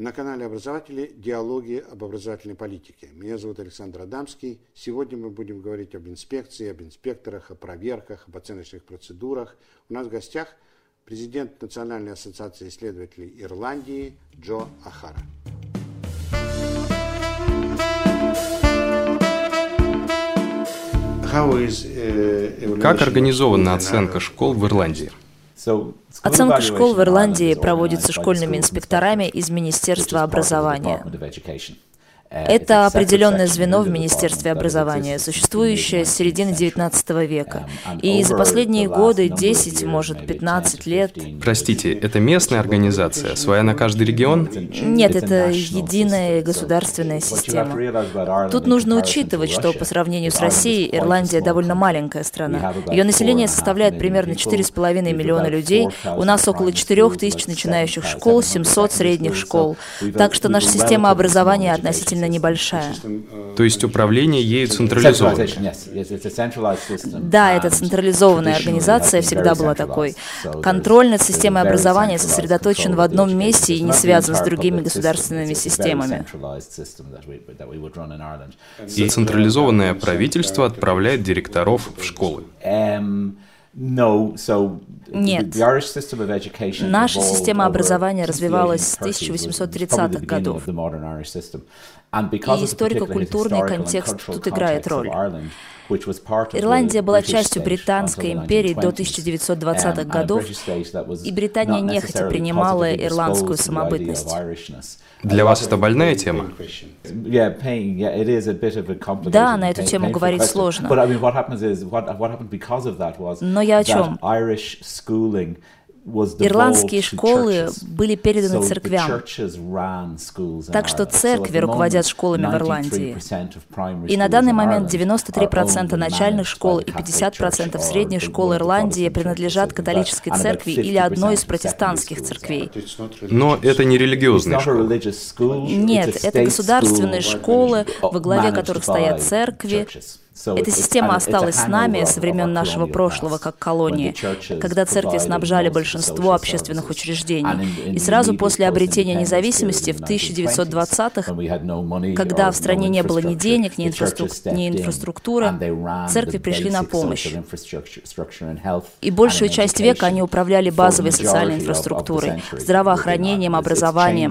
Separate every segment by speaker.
Speaker 1: на канале образователи «Диалоги об образовательной политике». Меня зовут Александр Адамский. Сегодня мы будем говорить об инспекции, об инспекторах, о проверках, об оценочных процедурах. У нас в гостях президент Национальной ассоциации исследователей Ирландии Джо Ахара.
Speaker 2: Как организована оценка школ в Ирландии?
Speaker 3: Оценка школ в Ирландии проводится школьными инспекторами из Министерства образования. Это определенное звено в Министерстве образования, существующее с середины XIX века. И за последние годы, 10, может, 15 лет...
Speaker 2: Простите, это местная организация, своя на каждый регион?
Speaker 3: Нет, это единая государственная система. Тут нужно учитывать, что по сравнению с Россией, Ирландия довольно маленькая страна. Ее население составляет примерно 4,5 миллиона людей, у нас около 4 тысяч начинающих школ, 700 средних школ. Так что наша система образования относительно сильно небольшая.
Speaker 2: То есть управление ею централизовано?
Speaker 3: Да, это централизованная организация всегда была такой. Контроль над системой образования сосредоточен в одном месте и не связан с другими государственными системами.
Speaker 2: И централизованное правительство отправляет директоров в школы.
Speaker 3: Нет. Наша система образования развивалась с 1830-х годов. И историко-культурный контекст тут играет роль. Ирландия была частью Британской империи до 1920-х годов, и Британия нехотя принимала ирландскую самобытность.
Speaker 2: Для вас это больная тема?
Speaker 3: Да, на эту тему говорить сложно. Но я о чем? Ирландские школы были переданы церквям, так что церкви руководят школами в Ирландии. И на данный момент 93% начальных школ и 50% средних школ Ирландии принадлежат католической церкви или одной из протестантских церквей.
Speaker 2: Но это не религиозные школы.
Speaker 3: Нет, это государственные школы, во главе которых стоят церкви, эта система осталась с нами со времен нашего прошлого как колонии, когда церкви снабжали большинство общественных учреждений. И сразу после обретения независимости в 1920-х, когда в стране не было ни денег, ни, инфраструк... ни инфраструктуры, церкви пришли на помощь. И большую часть века они управляли базовой социальной инфраструктурой, здравоохранением, образованием.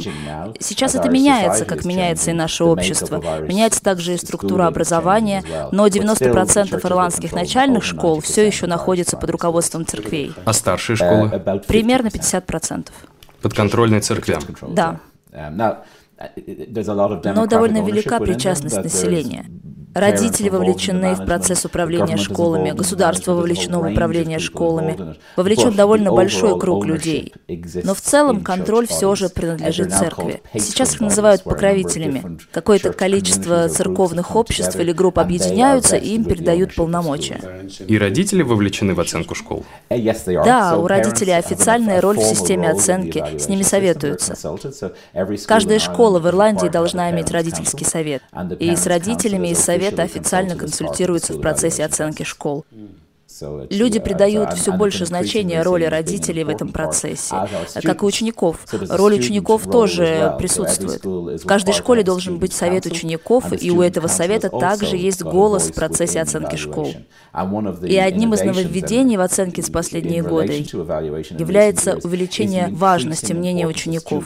Speaker 3: Сейчас это меняется, как меняется и наше общество. Меняется также и структура образования, но 90% ирландских начальных школ все еще находятся под руководством церквей.
Speaker 2: А старшие школы?
Speaker 3: Примерно 50%.
Speaker 2: Подконтрольные церквям?
Speaker 3: Да. Но довольно велика причастность населения. Родители вовлечены в процесс управления школами, государство вовлечено в управление школами, вовлечен довольно большой круг людей. Но в целом контроль все же принадлежит церкви. Сейчас их называют покровителями. Какое-то количество церковных обществ или групп объединяются и им передают полномочия.
Speaker 2: И родители вовлечены в оценку школ?
Speaker 3: Да, у родителей официальная роль в системе оценки, с ними советуются. Каждая школа в Ирландии должна иметь родительский совет. И с родителями и советом Совета официально консультируются в процессе оценки школ. Люди придают все больше значения роли родителей в этом процессе, как и учеников. Роль учеников тоже присутствует. В каждой школе должен быть совет учеников, и у этого совета также есть голос в процессе оценки школ. И одним из нововведений в оценке с последние годы является увеличение важности мнения учеников.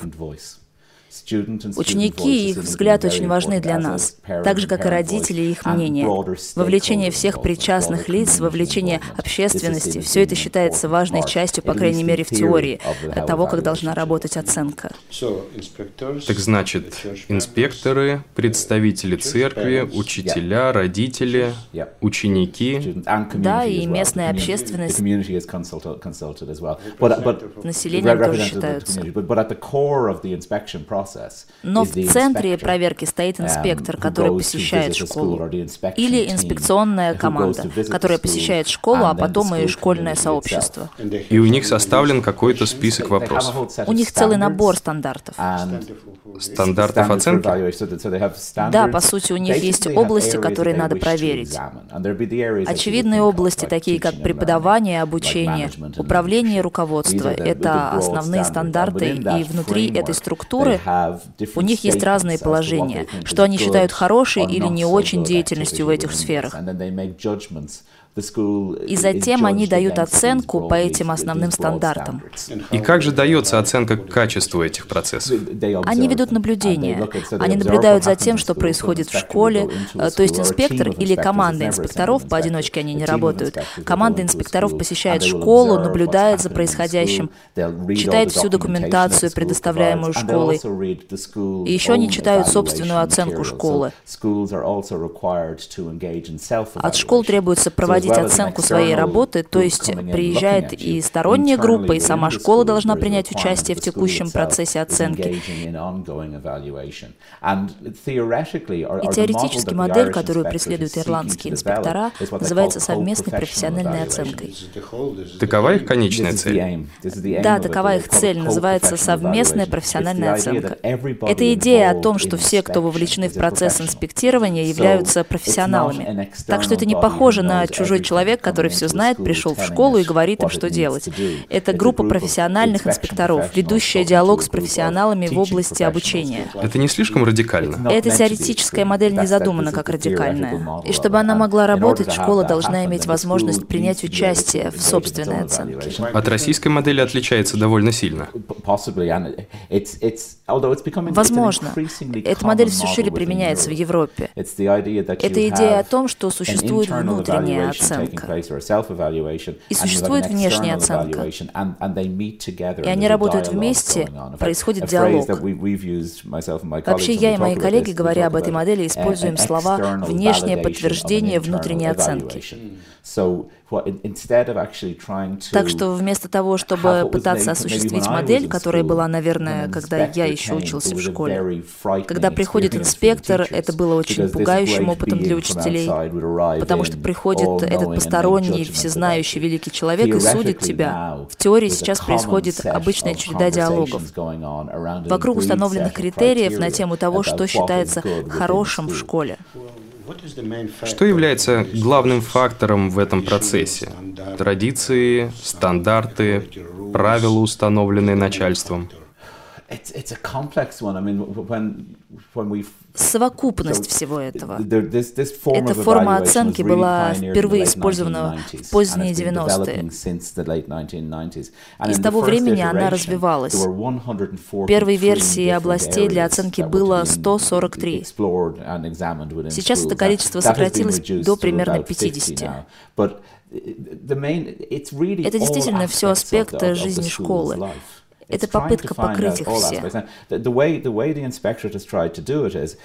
Speaker 3: Ученики и их взгляд очень важны для нас, так же, как и родители и их мнение. Вовлечение всех причастных лиц, вовлечение общественности, все это считается важной частью, по крайней мере, в теории, того, как должна работать оценка.
Speaker 2: Так значит, инспекторы, представители церкви, учителя, родители, ученики.
Speaker 3: Да, и местная общественность. Население тоже считаются. Но в центре проверки стоит uh, инспектор, который посещает школу, или инспекционная команда, которая посещает школу, а потом и школьное сообщество.
Speaker 2: И у них составлен какой-то список вопросов.
Speaker 3: У них целый набор стандартов.
Speaker 2: Стандартов оценки?
Speaker 3: Да, по сути, у них есть области, которые надо проверить. Очевидные области, такие как преподавание, обучение, управление и руководство. Это основные стандарты, и внутри этой структуры у них есть разные положения, что они считают хорошей или не очень деятельностью в этих сферах. И затем они дают оценку по этим основным стандартам.
Speaker 2: И как же дается оценка качеству этих процессов?
Speaker 3: Они ведут наблюдение. Они наблюдают за тем, что происходит в школе. Э, то есть инспектор или команда инспекторов, поодиночке они не работают, команда инспекторов посещает школу, наблюдает за происходящим, читает всю документацию, предоставляемую школой. И еще они читают собственную оценку школы. От школ требуется проводить проводить оценку своей работы, то есть приезжает и сторонняя группа, и сама школа должна принять участие в текущем процессе оценки. И теоретически модель, которую преследуют ирландские инспектора, называется совместной профессиональной оценкой.
Speaker 2: Такова их конечная цель?
Speaker 3: Да, такова их цель, называется совместная профессиональная оценка. Это идея о том, что все, кто вовлечены в процесс инспектирования, являются профессионалами. Так что это не похоже на чужой чужой человек, который все знает, пришел в школу и говорит им, что делать. Это группа профессиональных инспекторов, ведущая диалог с профессионалами в области обучения.
Speaker 2: Это не слишком радикально?
Speaker 3: Эта теоретическая модель не задумана как радикальная. И чтобы она могла работать, школа должна иметь возможность принять участие в собственной оценке.
Speaker 2: От российской модели отличается довольно сильно.
Speaker 3: Возможно. Эта модель все шире применяется в Европе. Это идея о том, что существует внутренняя оценка. И существует внешняя оценка. И они работают вместе, происходит диалог. Вообще я и мои коллеги, говоря об этой модели, используем слова «внешнее подтверждение внутренней оценки». Так что вместо того, чтобы пытаться осуществить модель, которая была, наверное, когда я еще учился в школе, когда приходит инспектор, это было очень пугающим опытом для учителей, потому что приходит этот посторонний, всезнающий великий человек и судит тебя. В теории сейчас происходит обычная череда диалогов вокруг установленных критериев на тему того, что считается хорошим в школе.
Speaker 2: Что является главным фактором в этом процессе? Традиции, стандарты, правила, установленные начальством?
Speaker 3: Совокупность всего этого. Эта форма оценки была впервые использована в поздние 90-е. И с того времени она развивалась. Первой версии областей для оценки было 143. Сейчас это количество сократилось до примерно 50. Это действительно все аспекты жизни школы. Это попытка покрыть их все.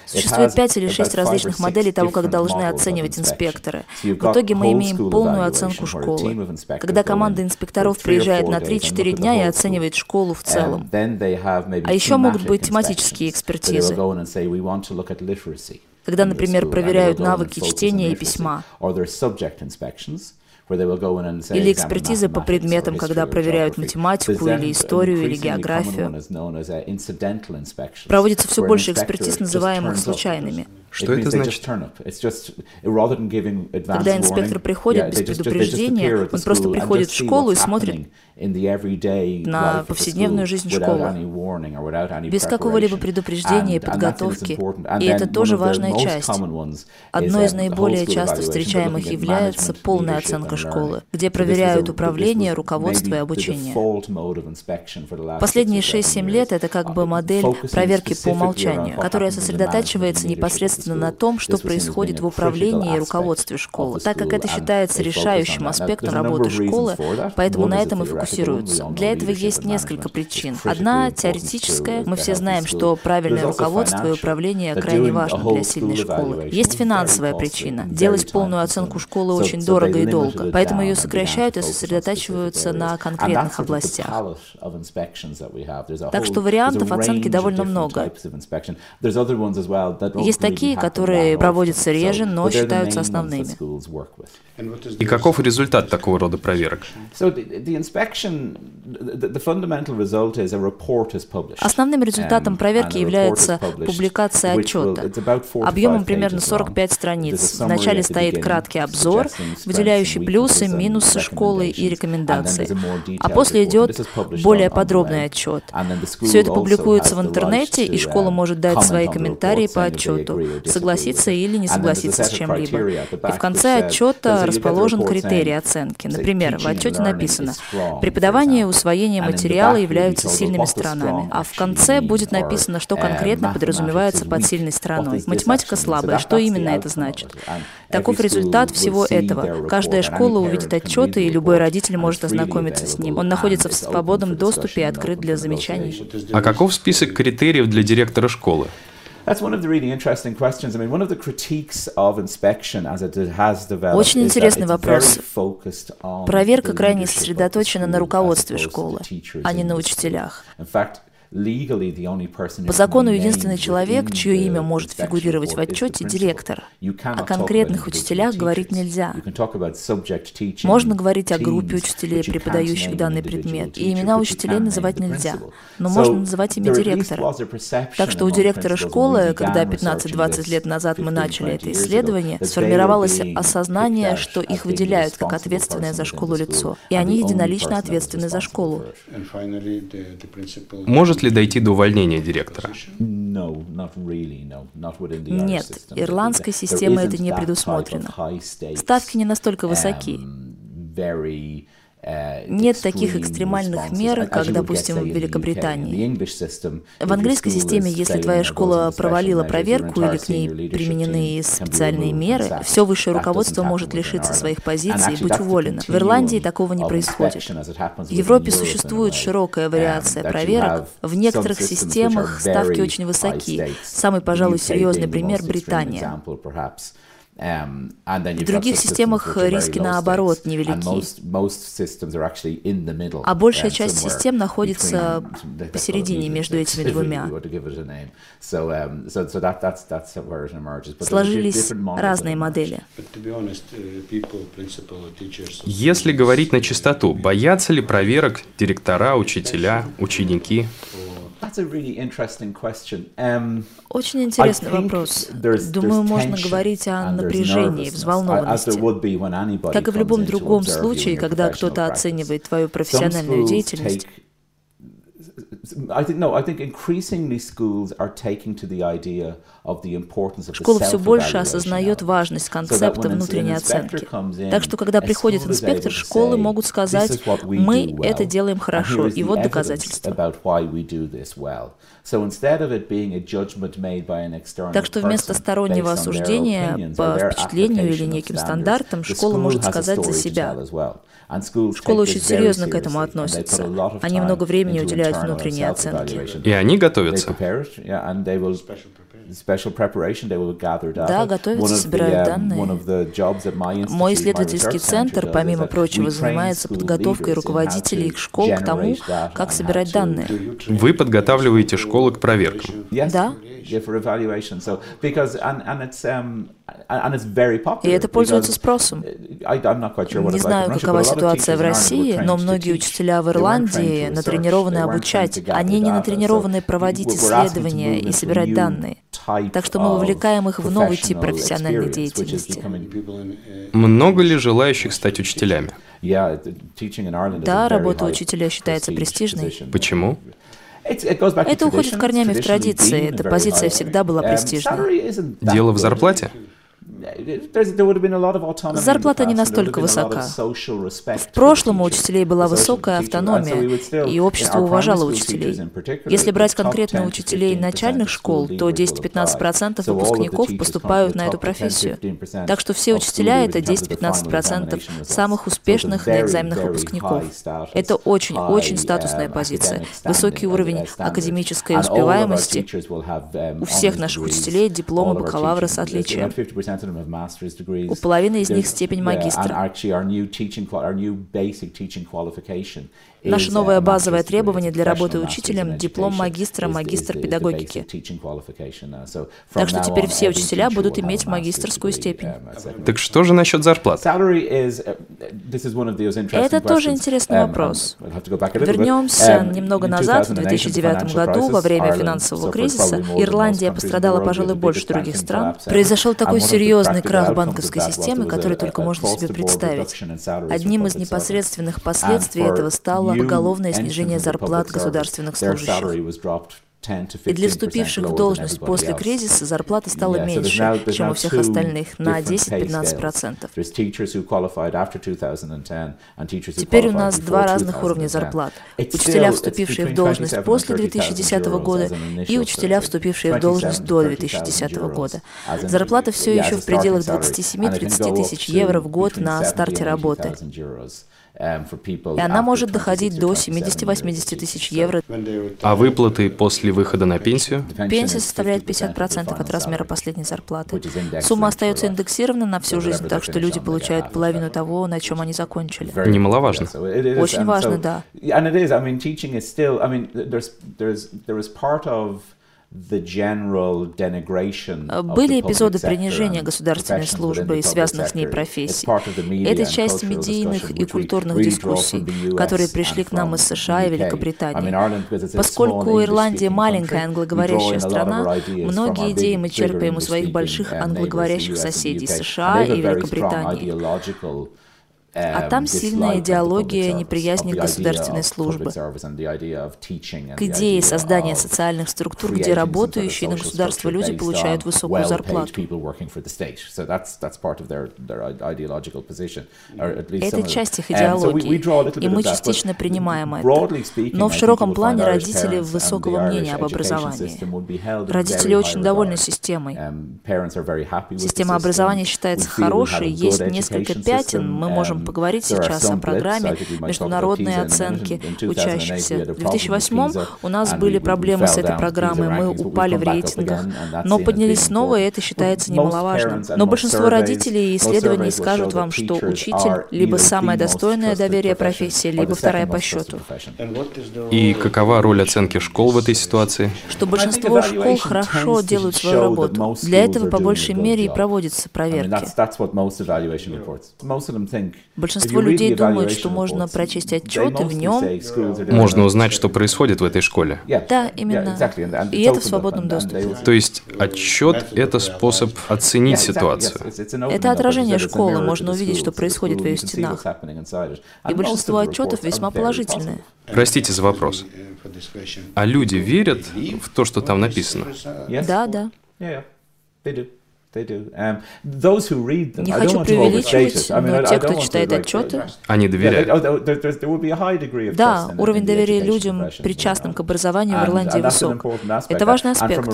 Speaker 3: Существует пять или шесть различных моделей того, как должны оценивать инспекторы. В итоге мы имеем полную оценку школы. Когда команда инспекторов приезжает на 3-4 дня и оценивает школу в целом. А еще могут быть тематические экспертизы когда, например, проверяют навыки чтения и письма. Или экспертизы по предметам, когда проверяют математику или историю или географию. Проводится все больше экспертиз, называемых случайными.
Speaker 2: Что это значит? Когда
Speaker 3: инспектор приходит без предупреждения, он просто приходит в школу и смотрит на повседневную жизнь школы, без какого-либо предупреждения и подготовки. И это тоже важная часть. Одной из наиболее часто встречаемых является полная оценка школы, где проверяют управление, руководство и обучение. Последние 6-7 лет это как бы модель проверки по умолчанию, которая сосредотачивается непосредственно на том, что происходит в управлении и руководстве школы, так как это считается решающим аспектом работы школы, поэтому на этом и фокусируются. Для этого есть несколько причин. Одна теоретическая. Мы все знаем, что правильное руководство и управление крайне важно для сильной школы. Есть финансовая причина. Делать полную оценку школы очень дорого и долго, поэтому ее сокращают и сосредотачиваются на конкретных областях. Так что вариантов оценки довольно много. Есть такие другие, которые проводятся реже, но считаются основными.
Speaker 2: И каков результат такого рода проверок?
Speaker 3: Основным результатом проверки является публикация отчета. Объемом примерно 45 страниц. В начале стоит краткий обзор, выделяющий плюсы, минусы школы и рекомендации. А после идет более подробный отчет. Все это публикуется в интернете, и школа может дать свои комментарии по отчету, согласиться или не согласиться с чем-либо. И в конце отчета расположен критерий оценки. Например, в отчете написано, преподавание и усвоение материала являются сильными сторонами, а в конце будет написано, что конкретно подразумевается под сильной стороной. Математика слабая, что именно это значит? Таков результат всего этого. Каждая школа увидит отчеты, и любой родитель может ознакомиться с ним. Он находится в свободном доступе и открыт для замечаний.
Speaker 2: А каков список критериев для директора школы?
Speaker 3: Очень интересный вопрос. Проверка крайне сосредоточена на руководстве школы, а не на учителях. По закону единственный человек, чье имя может фигурировать в отчете, директор. О конкретных учителях говорить нельзя. Можно говорить о группе учителей, преподающих данный предмет, и имена учителей называть нельзя, но можно называть имя директора. Так что у директора школы, когда 15-20 лет назад мы начали это исследование, сформировалось осознание, что их выделяют как ответственное за школу лицо, и они единолично ответственны за школу.
Speaker 2: Может может ли дойти до увольнения директора?
Speaker 3: Нет, ирландской системой это не предусмотрено. Ставки не настолько высоки. Э, Нет таких экстремальных мер, как, допустим, в Великобритании. В английской системе, если твоя школа провалила проверку или к ней применены специальные меры, все высшее руководство может лишиться своих позиций и быть уволено. В Ирландии такого не происходит. В Европе существует широкая вариация проверок. В некоторых системах ставки очень высоки. Самый, пожалуй, серьезный пример – Британия. Um, в других системах риски, наоборот, невелики. А большая часть систем находится посередине между этими двумя. Um, Сложились разные модели.
Speaker 2: Uh, Если говорить на чистоту, боятся ли проверок директора, учителя, ученики?
Speaker 3: Очень интересный вопрос. Думаю, можно говорить о напряжении, взволнованности. Как и в любом другом случае, когда кто-то оценивает твою профессиональную деятельность, Школа все больше осознает важность концепта внутренней оценки. Так что, когда приходит инспектор, школы могут сказать, мы это делаем хорошо, и вот доказательства. Так что вместо стороннего осуждения по впечатлению или неким стандартам, школа может сказать за себя. Школа очень серьезно к этому относится. Они много времени уделяют внутренней оценке.
Speaker 2: И они готовятся.
Speaker 3: Да, готовятся, собирают данные. Мой исследовательский центр, помимо прочего, занимается подготовкой руководителей школ к тому, как собирать данные.
Speaker 2: Вы подготавливаете школы к проверкам?
Speaker 3: Да. И это пользуется спросом. Не знаю, какова ситуация в России, но многие учителя в Ирландии натренированы обучать. Они не натренированы проводить исследования и собирать данные. Так что мы вовлекаем их в новый тип профессиональной деятельности.
Speaker 2: Много ли желающих стать учителями?
Speaker 3: Да, работа учителя считается престижной.
Speaker 2: Почему?
Speaker 3: Это уходит корнями в традиции. Эта позиция всегда была престижной.
Speaker 2: Дело в зарплате?
Speaker 3: Зарплата не настолько высока. В прошлом у учителей была высокая автономия, и общество уважало учителей. Если брать конкретно учителей начальных школ, то 10-15% выпускников поступают на эту профессию. Так что все учителя — это 10-15% самых успешных на экзаменах выпускников. Это очень-очень статусная um, позиция. Высокий уровень академической успеваемости. У всех наших учителей дипломы бакалавра с отличием. У половины из них степень магистра. Наше новое базовое требование для работы учителем – диплом магистра, магистр педагогики. Так что теперь все учителя будут иметь магистрскую степень.
Speaker 2: Так что же насчет зарплат?
Speaker 3: Это тоже интересный вопрос. Вернемся немного назад, в 2009 году, во время финансового кризиса, Ирландия пострадала, пожалуй, больше других стран. Произошел такой серьезный крах банковской системы, который только можно себе представить. Одним из непосредственных последствий этого стало поголовное снижение зарплат государственных служащих. И для вступивших в должность после кризиса зарплата стала меньше, чем у всех остальных, на 10-15%. Теперь у нас два разных уровня зарплат. Учителя, вступившие в должность после 2010 года, и учителя, вступившие в должность до 2010 года. Зарплата все еще в пределах 27-30 тысяч евро в год на старте работы. И она может доходить до 70-80 тысяч евро.
Speaker 2: А выплаты после выхода на пенсию?
Speaker 3: Пенсия составляет 50% от размера последней зарплаты. Сумма остается индексирована на всю жизнь, так что люди получают половину того, на чем они закончили.
Speaker 2: Немаловажно.
Speaker 3: Очень важно, да. Были эпизоды принижения государственной службы и связанных с ней профессий. Это часть медийных и культурных дискуссий, которые пришли к нам из США и Великобритании. Поскольку Ирландия маленькая англоговорящая страна, многие идеи мы черпаем у своих больших англоговорящих соседей США и Великобритании. А там сильная идеология неприязни к государственной службе, к идее создания социальных структур, где работающие на государство люди получают высокую зарплату. Это часть их идеологии, и мы частично принимаем это. Но в широком плане родители высокого мнения об образовании. Родители очень довольны системой. Система образования считается хорошей, есть несколько пятен, мы можем можем поговорить сейчас о программе международной оценки учащихся. В 2008 у нас были проблемы с этой программой, мы упали в рейтингах, но поднялись снова, и это считается немаловажным. Но большинство родителей и исследований скажут вам, что учитель либо самое достойное доверие профессия, либо вторая по счету.
Speaker 2: И какова роль оценки школ в этой ситуации?
Speaker 3: Что большинство школ хорошо делают свою работу. Для этого по большей мере и проводятся проверки. Большинство людей думают, что можно прочесть отчет, и в нем...
Speaker 2: Можно узнать, что происходит в этой школе.
Speaker 3: Да, именно. И это в свободном доступе.
Speaker 2: То есть отчет — это способ оценить ситуацию.
Speaker 3: Это отражение школы, можно увидеть, что происходит в ее стенах. И большинство отчетов весьма положительные.
Speaker 2: Простите за вопрос. А люди верят в то, что там написано?
Speaker 3: Да, да. Не хочу преувеличивать, но те, кто читает отчеты,
Speaker 2: они доверяют.
Speaker 3: Oh, да, уровень доверия людям, причастным к образованию в Ирландии высок. Это важный аспект.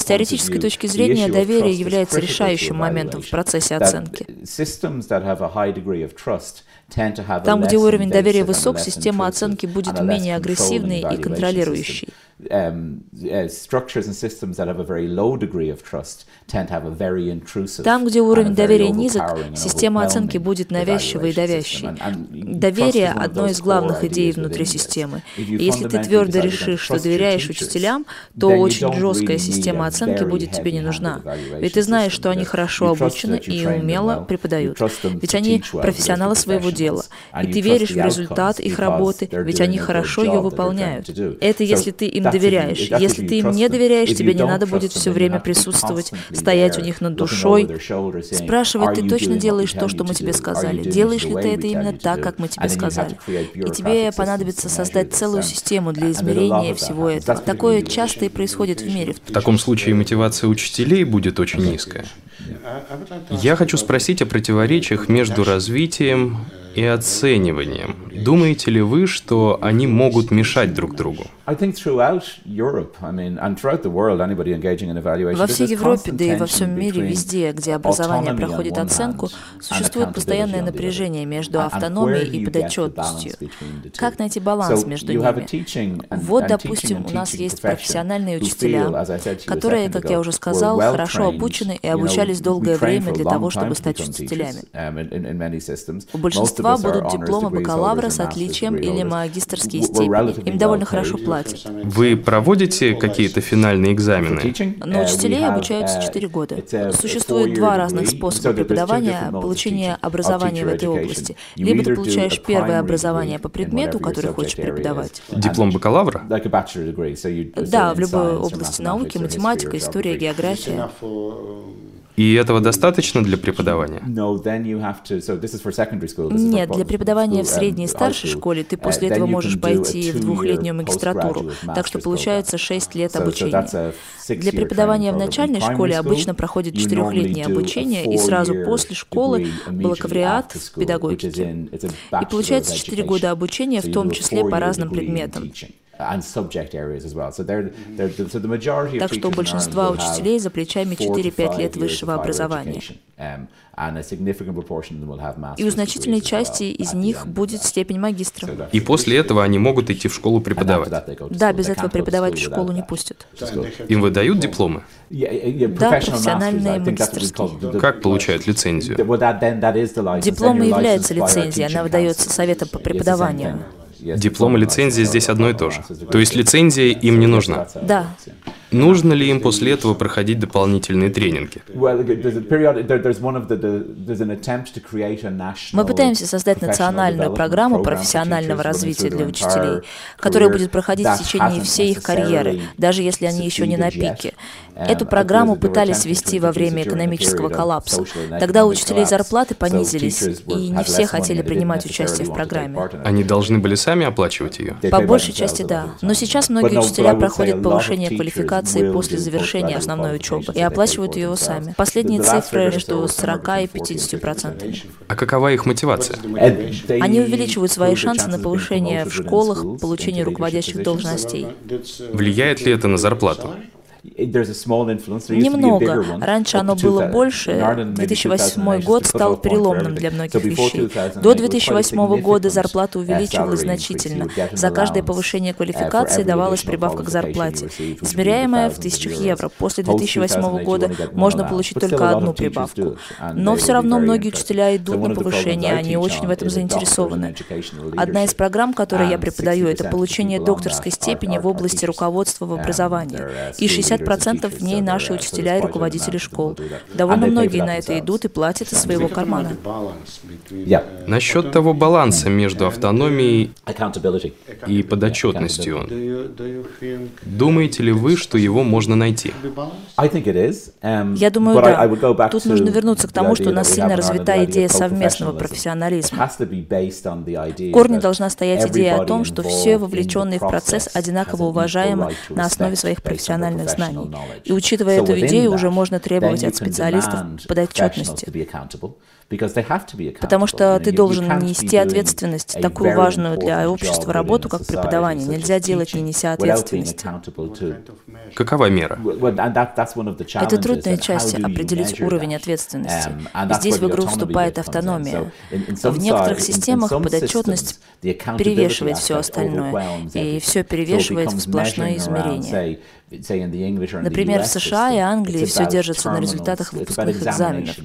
Speaker 3: С теоретической точки зрения доверие является решающим моментом в процессе оценки. Там, где уровень доверия высок, система оценки будет менее агрессивной и контролирующей. Там, где уровень доверия низок, система оценки будет навязчивой и давящей. Доверие – одно из главных идей внутри системы. И если ты твердо решишь, что доверяешь учителям, то очень жесткая система оценки будет тебе не нужна. Ведь ты знаешь, что они хорошо обучены и умело преподают. Ведь они профессионалы своего дела. И ты веришь в результат их работы, ведь они хорошо ее выполняют. Это если ты им доверяешь. Если ты им не доверяешь, тебе не надо будет все время присутствовать, стоять у них над душой, спрашивать, ты точно делаешь то, что мы тебе сказали? Делаешь ли ты это именно так, как мы тебе сказали? И тебе понадобится создать целую систему для измерения всего этого. Такое часто и происходит в мире.
Speaker 2: В таком случае мотивация учителей будет очень низкая. Я хочу спросить о противоречиях между развитием и оцениванием. Думаете ли вы, что они могут мешать друг другу?
Speaker 3: Во всей Европе, да и во всем мире, везде, где образование проходит оценку, существует постоянное напряжение между автономией и подотчетностью. Как найти баланс между ними? Вот, допустим, у нас есть профессиональные учителя, которые, как я уже сказал, хорошо обучены и обучались долгое время для того, чтобы стать учителями. Um, у большинства будут дипломы бакалавра с отличием или магистрские степени. Им довольно хорошо платят.
Speaker 2: Вы проводите какие-то финальные экзамены?
Speaker 3: Но uh, учителей обучаются 4 года. Существует два разных способа преподавания, получения образования в этой области. Либо ты получаешь первое образование по предмету, который хочешь преподавать.
Speaker 2: Диплом бакалавра?
Speaker 3: Да, в любой области науки, математика, история, география.
Speaker 2: И этого достаточно для преподавания?
Speaker 3: Нет, для преподавания в средней и старшей школе ты после этого можешь пойти в двухлетнюю магистратуру, так что получается 6 лет обучения. Для преподавания в начальной школе обычно проходит четырехлетнее обучение и сразу после школы бакалавриат в педагогике. И получается 4 года обучения, в том числе по разным предметам. Так что у большинства учителей за плечами 4-5 лет высшего образования. Um, И у значительной части из них будет степень магистра.
Speaker 2: И после этого они могут идти в школу преподавать.
Speaker 3: Да, без этого преподавать в школу не пустят.
Speaker 2: Им выдают дипломы?
Speaker 3: Да, профессиональные магистрские.
Speaker 2: Как получают лицензию?
Speaker 3: Диплом и является лицензией, она выдается советом по преподаванию.
Speaker 2: Диплом и лицензия здесь одно и то же. То есть лицензия им не нужна?
Speaker 3: Да.
Speaker 2: Нужно ли им после этого проходить дополнительные тренинги?
Speaker 3: Мы пытаемся создать национальную программу профессионального развития для учителей, которая будет проходить в течение всей их карьеры, даже если они еще не на пике. Эту программу пытались ввести во время экономического коллапса. Тогда у учителей зарплаты понизились, и не все хотели принимать участие в программе.
Speaker 2: Они должны были сами оплачивать ее?
Speaker 3: По большей части да. Но сейчас многие учителя проходят повышение квалификации после завершения основной учебы и оплачивают ее сами. Последние цифры между 40 и 50 процентами.
Speaker 2: А какова их мотивация?
Speaker 3: Они увеличивают свои шансы на повышение в школах, получение руководящих должностей.
Speaker 2: Влияет ли это на зарплату?
Speaker 3: Немного. Раньше оно было больше. 2008 год стал переломным для многих вещей. До 2008 года зарплата увеличивалась значительно. За каждое повышение квалификации давалась прибавка к зарплате, измеряемая в тысячах евро. После 2008 года можно получить только одну прибавку. Но все равно многие учителя идут на повышение, они очень в этом заинтересованы. Одна из программ, которые я преподаю, это получение докторской степени в области руководства в образовании. И 60 50% в ней наши учителя и руководители школ. Довольно многие на это идут и платят из своего кармана.
Speaker 2: Насчет того баланса между автономией и подотчетностью, думаете ли вы, что его можно найти?
Speaker 3: Um, Я думаю, да. Тут нужно вернуться к тому, что у нас сильно развита идея совместного профессионализма. В корне должна стоять идея о том, что все вовлеченные в процесс одинаково уважаемы на основе своих профессиональных знаний знаний. И учитывая эту идею, уже можно требовать от специалистов подотчетности. Потому что ты должен нести ответственность, такую важную для общества работу, как преподавание. Нельзя делать, не неся ответственности.
Speaker 2: Какова мера?
Speaker 3: Это трудная часть — определить уровень ответственности. Um, Здесь в игру вступает автономия. В некоторых системах подотчетность перевешивает все остальное, и все перевешивает в сплошное измерение. Например, в США и Англии все держится на результатах выпускных экзаменов.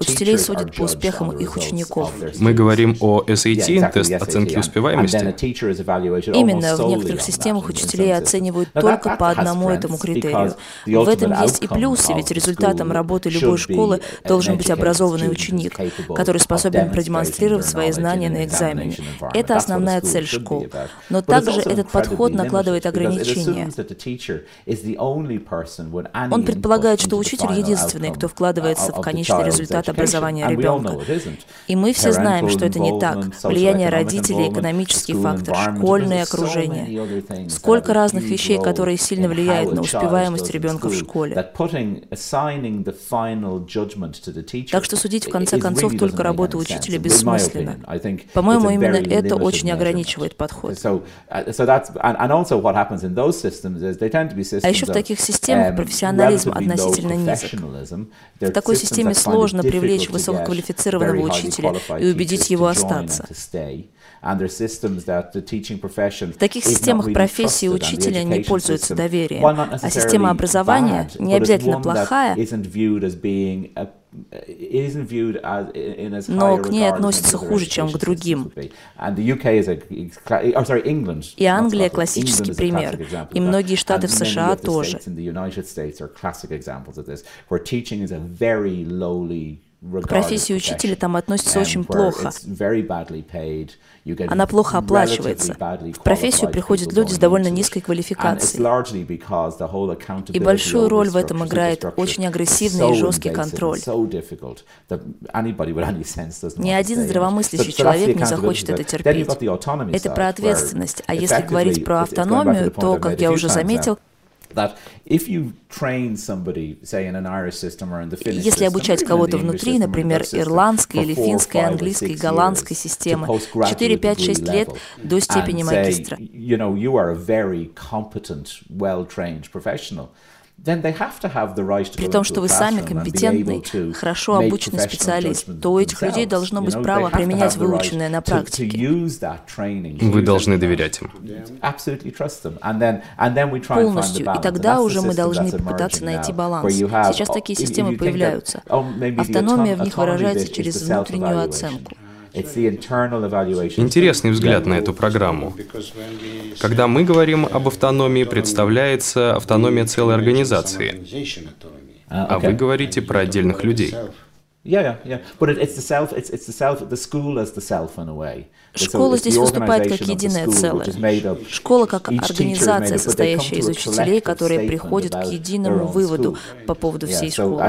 Speaker 3: Учителей судят по успехам их учеников.
Speaker 2: Мы говорим о SAT, тест оценки успеваемости.
Speaker 3: Именно, в некоторых системах учителей оценивают только по одному этому критерию. В этом есть и плюсы, ведь результатом работы любой школы должен быть образованный ученик, который способен продемонстрировать свои знания на экзамене. Это основная цель школ. Но также этот подход накладывает ограничения. Он предполагает, что учитель единственный, кто вкладывается в конечный результат образования ребенка. И мы все знаем, что это не так. Влияние родителей, экономический фактор, школьное окружение. Сколько разных вещей, которые сильно влияют на успеваемость ребенка в школе. Так что судить в конце концов только работу учителя бессмысленно. По-моему, именно это очень ограничивает подход. А еще в таких системах um, профессионализм относительно низок. В такой системе сложно привлечь высококвалифицированного учителя и убедить его остаться. В таких системах профессии учителя не пользуются доверием, а система образования не обязательно плохая, но к ней относятся хуже, чем к другим. И Англия – классический пример, и многие штаты в США тоже. К профессии учителя там относятся очень плохо. Она плохо оплачивается. В профессию приходят люди с довольно низкой квалификацией. И большую роль в этом играет очень агрессивный и жесткий контроль. Ни один здравомыслящий человек не захочет это терпеть. Это про ответственность. А если говорить про автономию, то, как я уже заметил, если обучать кого-то внутри, например, ирландской или финской, английской, голландской системы, 4, 5, 6 лет до степени магистра, при том, что вы сами компетентный, хорошо обученный специалист, то у этих людей должно быть право применять выученное на практике.
Speaker 2: Вы должны доверять им.
Speaker 3: Полностью. И тогда уже мы должны попытаться найти баланс. Сейчас такие системы появляются. Oh, Автономия в них выражается через внутреннюю оценку.
Speaker 2: Интересный взгляд на эту программу. Когда мы говорим об автономии, представляется автономия целой организации. А вы говорите про отдельных людей.
Speaker 3: Yeah, yeah, yeah. But it, it's the self. It's it's the self. The school as the self in a way. Школа здесь выступает как единое целое. Школа как организация, состоящая из учителей, которые приходят к единому выводу по поводу всей школы.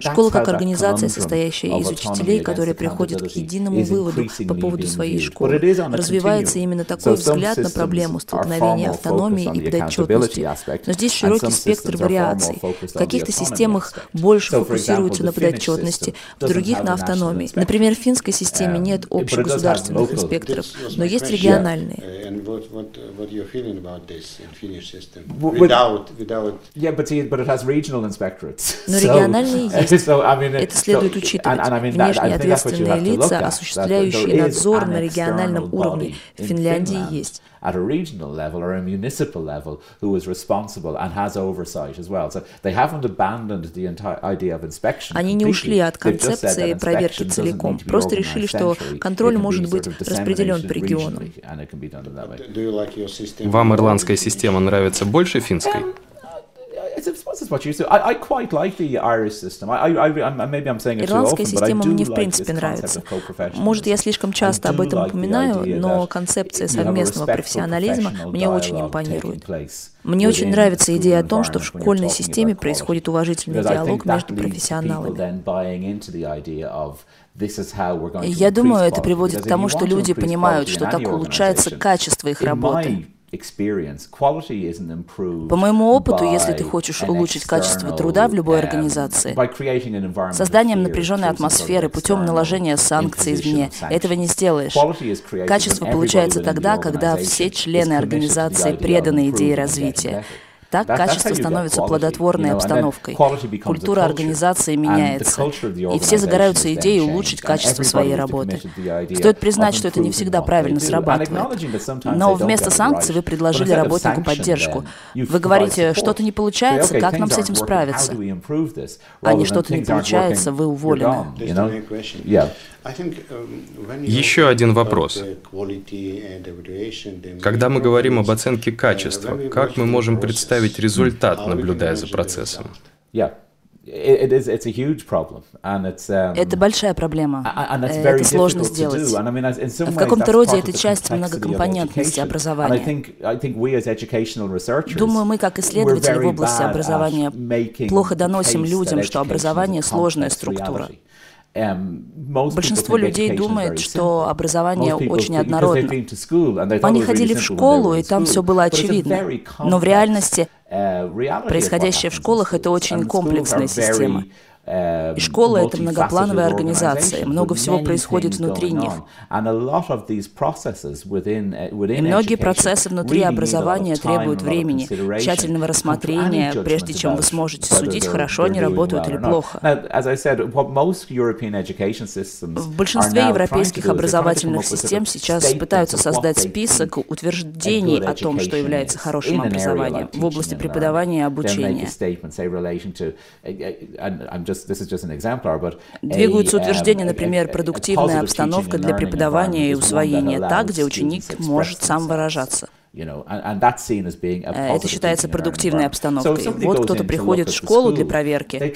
Speaker 3: Школа как организация, состоящая из учителей, которые приходят к единому выводу по поводу своей школы. Развивается именно такой взгляд на проблему столкновения автономии и подотчетности. Но здесь широкий спектр вариаций. В каких-то системах больше фокусируются на подотчетности, в других — на автономии. Например, в финской системе нет общегосударственной государственных инспекторов, но есть региональные. Но региональные есть. Это следует учитывать. Внешне ответственные лица, осуществляющие надзор на региональном уровне, в Финляндии есть
Speaker 4: at a regional level or a municipal level who is responsible and has oversight as well. So they haven't abandoned the entire idea of inspection.
Speaker 3: Они не ушли от концепции проверки целиком, просто решили, что контроль может быть распределен по региону.
Speaker 2: Вам ирландская система нравится больше финской?
Speaker 3: Ирландская система мне в принципе нравится. Может, я слишком часто об этом упоминаю, но концепция совместного профессионализма мне очень импонирует. Мне очень нравится идея о том, что в школьной системе происходит уважительный диалог между профессионалами. Я думаю, это приводит к тому, что люди понимают, что так улучшается качество их работы. По моему опыту, если ты хочешь улучшить качество труда в любой организации, созданием напряженной атмосферы путем наложения санкций извне, этого не сделаешь. Качество получается тогда, когда все члены организации преданы идее развития. Так качество становится плодотворной обстановкой. Культура организации меняется, и все загораются идеей улучшить качество своей работы. Стоит признать, что это не всегда правильно срабатывает. Но вместо санкций вы предложили работнику поддержку. Вы говорите, что-то не получается, как нам с этим справиться? А не что-то не получается, вы уволены.
Speaker 2: Um, Еще один вопрос. Когда мы говорим об оценке качества, как мы можем представить результат, наблюдая за процессом?
Speaker 3: Это большая проблема. Это сложно сделать. В каком-то роде это часть многокомпонентности образования. Думаю, мы, как исследователи в области образования, плохо доносим людям, что образование — сложная структура. Большинство людей думает, что образование очень однородно. Они ходили в школу, и там все было очевидно. Но в реальности происходящее в школах — это очень комплексная система. Эм, и школа — это многоплановая организация, много всего происходит внутри них. Uh, и многие процессы внутри образования требуют времени, тщательного рассмотрения, прежде чем вы сможете судить, хорошо они работают или плохо. В большинстве европейских образовательных систем сейчас пытаются создать список утверждений о том, что является хорошим образованием в области преподавания и обучения. Двигаются утверждения, например, продуктивная обстановка для преподавания и усвоения, та, где ученик может сам выражаться. Это считается продуктивной обстановкой. Вот кто-то приходит в школу для проверки.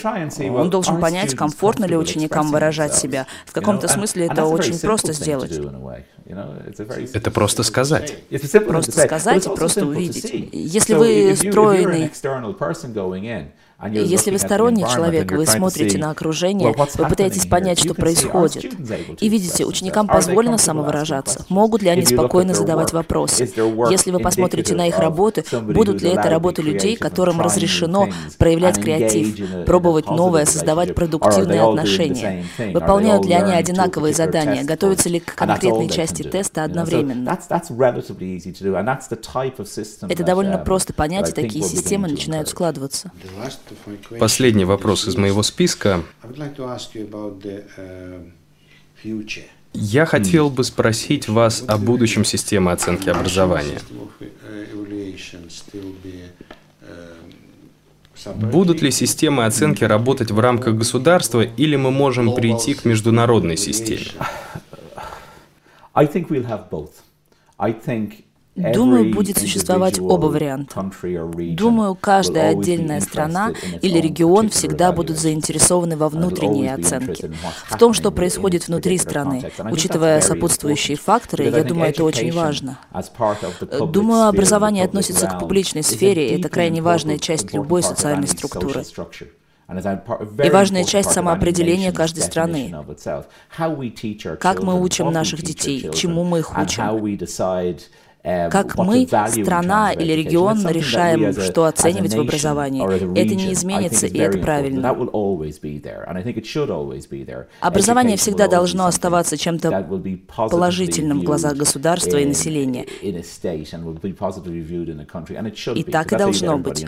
Speaker 3: Он должен понять, комфортно ли ученикам выражать себя. В каком-то смысле это очень просто сделать.
Speaker 2: Это просто сказать.
Speaker 3: Просто сказать и просто увидеть. Если вы стройный если вы сторонний человек, вы смотрите на окружение, вы пытаетесь понять, что происходит, и видите, ученикам позволено самовыражаться, могут ли они спокойно задавать вопросы. Если вы посмотрите на их работы, будут ли это работы людей, которым разрешено проявлять креатив, пробовать новое, создавать продуктивные отношения, выполняют ли они одинаковые задания, готовятся ли к конкретной части теста одновременно. Это довольно um, просто понять, и такие системы начинают складываться.
Speaker 2: Последний вопрос из моего списка. Я хотел бы спросить вас о будущем системы оценки образования. Будут ли системы оценки работать в рамках государства, или мы можем прийти к международной системе?
Speaker 3: Думаю, будет существовать оба варианта. Думаю, каждая отдельная страна или регион всегда будут заинтересованы во внутренней оценке, в том, что происходит внутри страны. Учитывая сопутствующие факторы, я думаю, это очень важно. Думаю, образование относится к публичной сфере, и это крайне важная часть любой социальной структуры и важная часть самоопределения каждой страны. Как мы учим наших детей, чему мы их учим, как мы, страна или регион, решаем, что оценивать в образовании. Это не изменится, и это правильно. Образование всегда должно оставаться чем-то положительным в глазах государства и населения. И так и должно быть.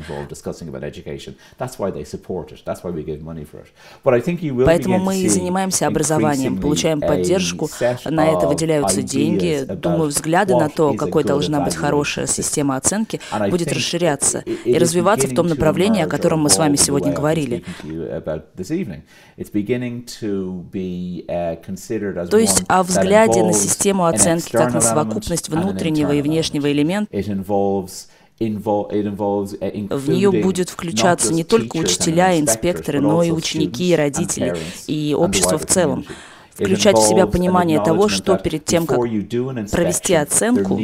Speaker 3: Поэтому мы и занимаемся образованием, получаем поддержку, на это выделяются деньги. Думаю, взгляды на то, какой должна быть хорошая система оценки, будет расширяться и развиваться в том направлении, о котором мы с вами сегодня говорили. То есть о взгляде на систему оценки как на совокупность внутреннего и внешнего элемента, в нее будет включаться не только учителя и инспекторы, но и ученики и родители, и общество в целом включать в себя понимание того, что перед тем, как провести оценку,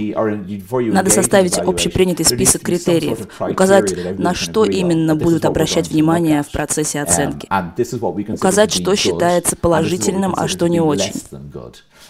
Speaker 3: надо составить общепринятый список критериев, указать, на что именно будут обращать внимание в процессе оценки, указать, что считается положительным, а что не очень.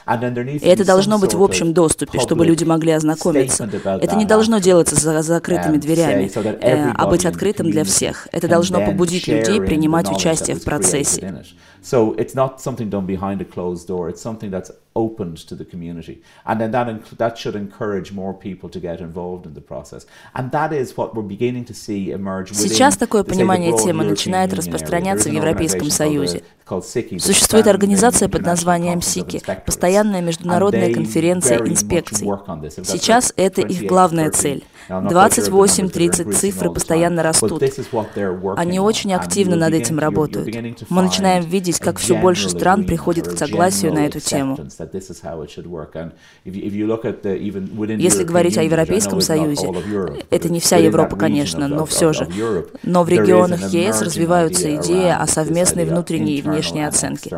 Speaker 3: И это должно быть в общем доступе, чтобы люди могли ознакомиться. Это не должно делаться за закрытыми дверями, э, а быть открытым для всех. Это должно побудить людей принимать участие в процессе.
Speaker 4: So it's not something done behind a closed door. It's something that's opened to the community. And then that, that should encourage more people to get involved in the process. And that is what we're beginning to see emerge
Speaker 3: Сейчас такое понимание темы начинает распространяться в Европейском Союзе. Существует организация под названием СИКИ, постоянная международная конференция инспекций. Сейчас это их главная цель. 28-30 цифры постоянно растут. Они очень активно над этим работают. Мы начинаем видеть, как все больше стран приходит к согласию на эту тему. Если говорить о Европейском Союзе, это не вся Европа, конечно, но все же. Но в регионах ЕС развиваются идеи о совместной внутренней и внешней оценке.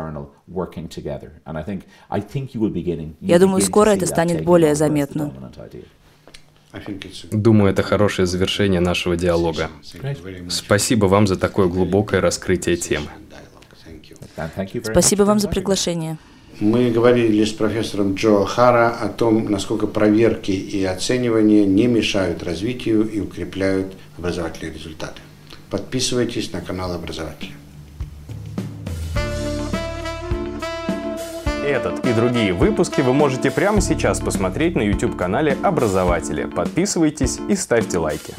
Speaker 3: Я думаю, скоро это станет более заметно.
Speaker 2: Думаю, это хорошее завершение нашего диалога. Спасибо вам за такое глубокое раскрытие темы.
Speaker 3: Спасибо вам за приглашение.
Speaker 1: Мы говорили с профессором Джо Хара о том, насколько проверки и оценивания не мешают развитию и укрепляют образовательные результаты. Подписывайтесь на канал Образователя.
Speaker 2: Этот и другие выпуски вы можете прямо сейчас посмотреть на YouTube-канале Образователи. Подписывайтесь и ставьте лайки.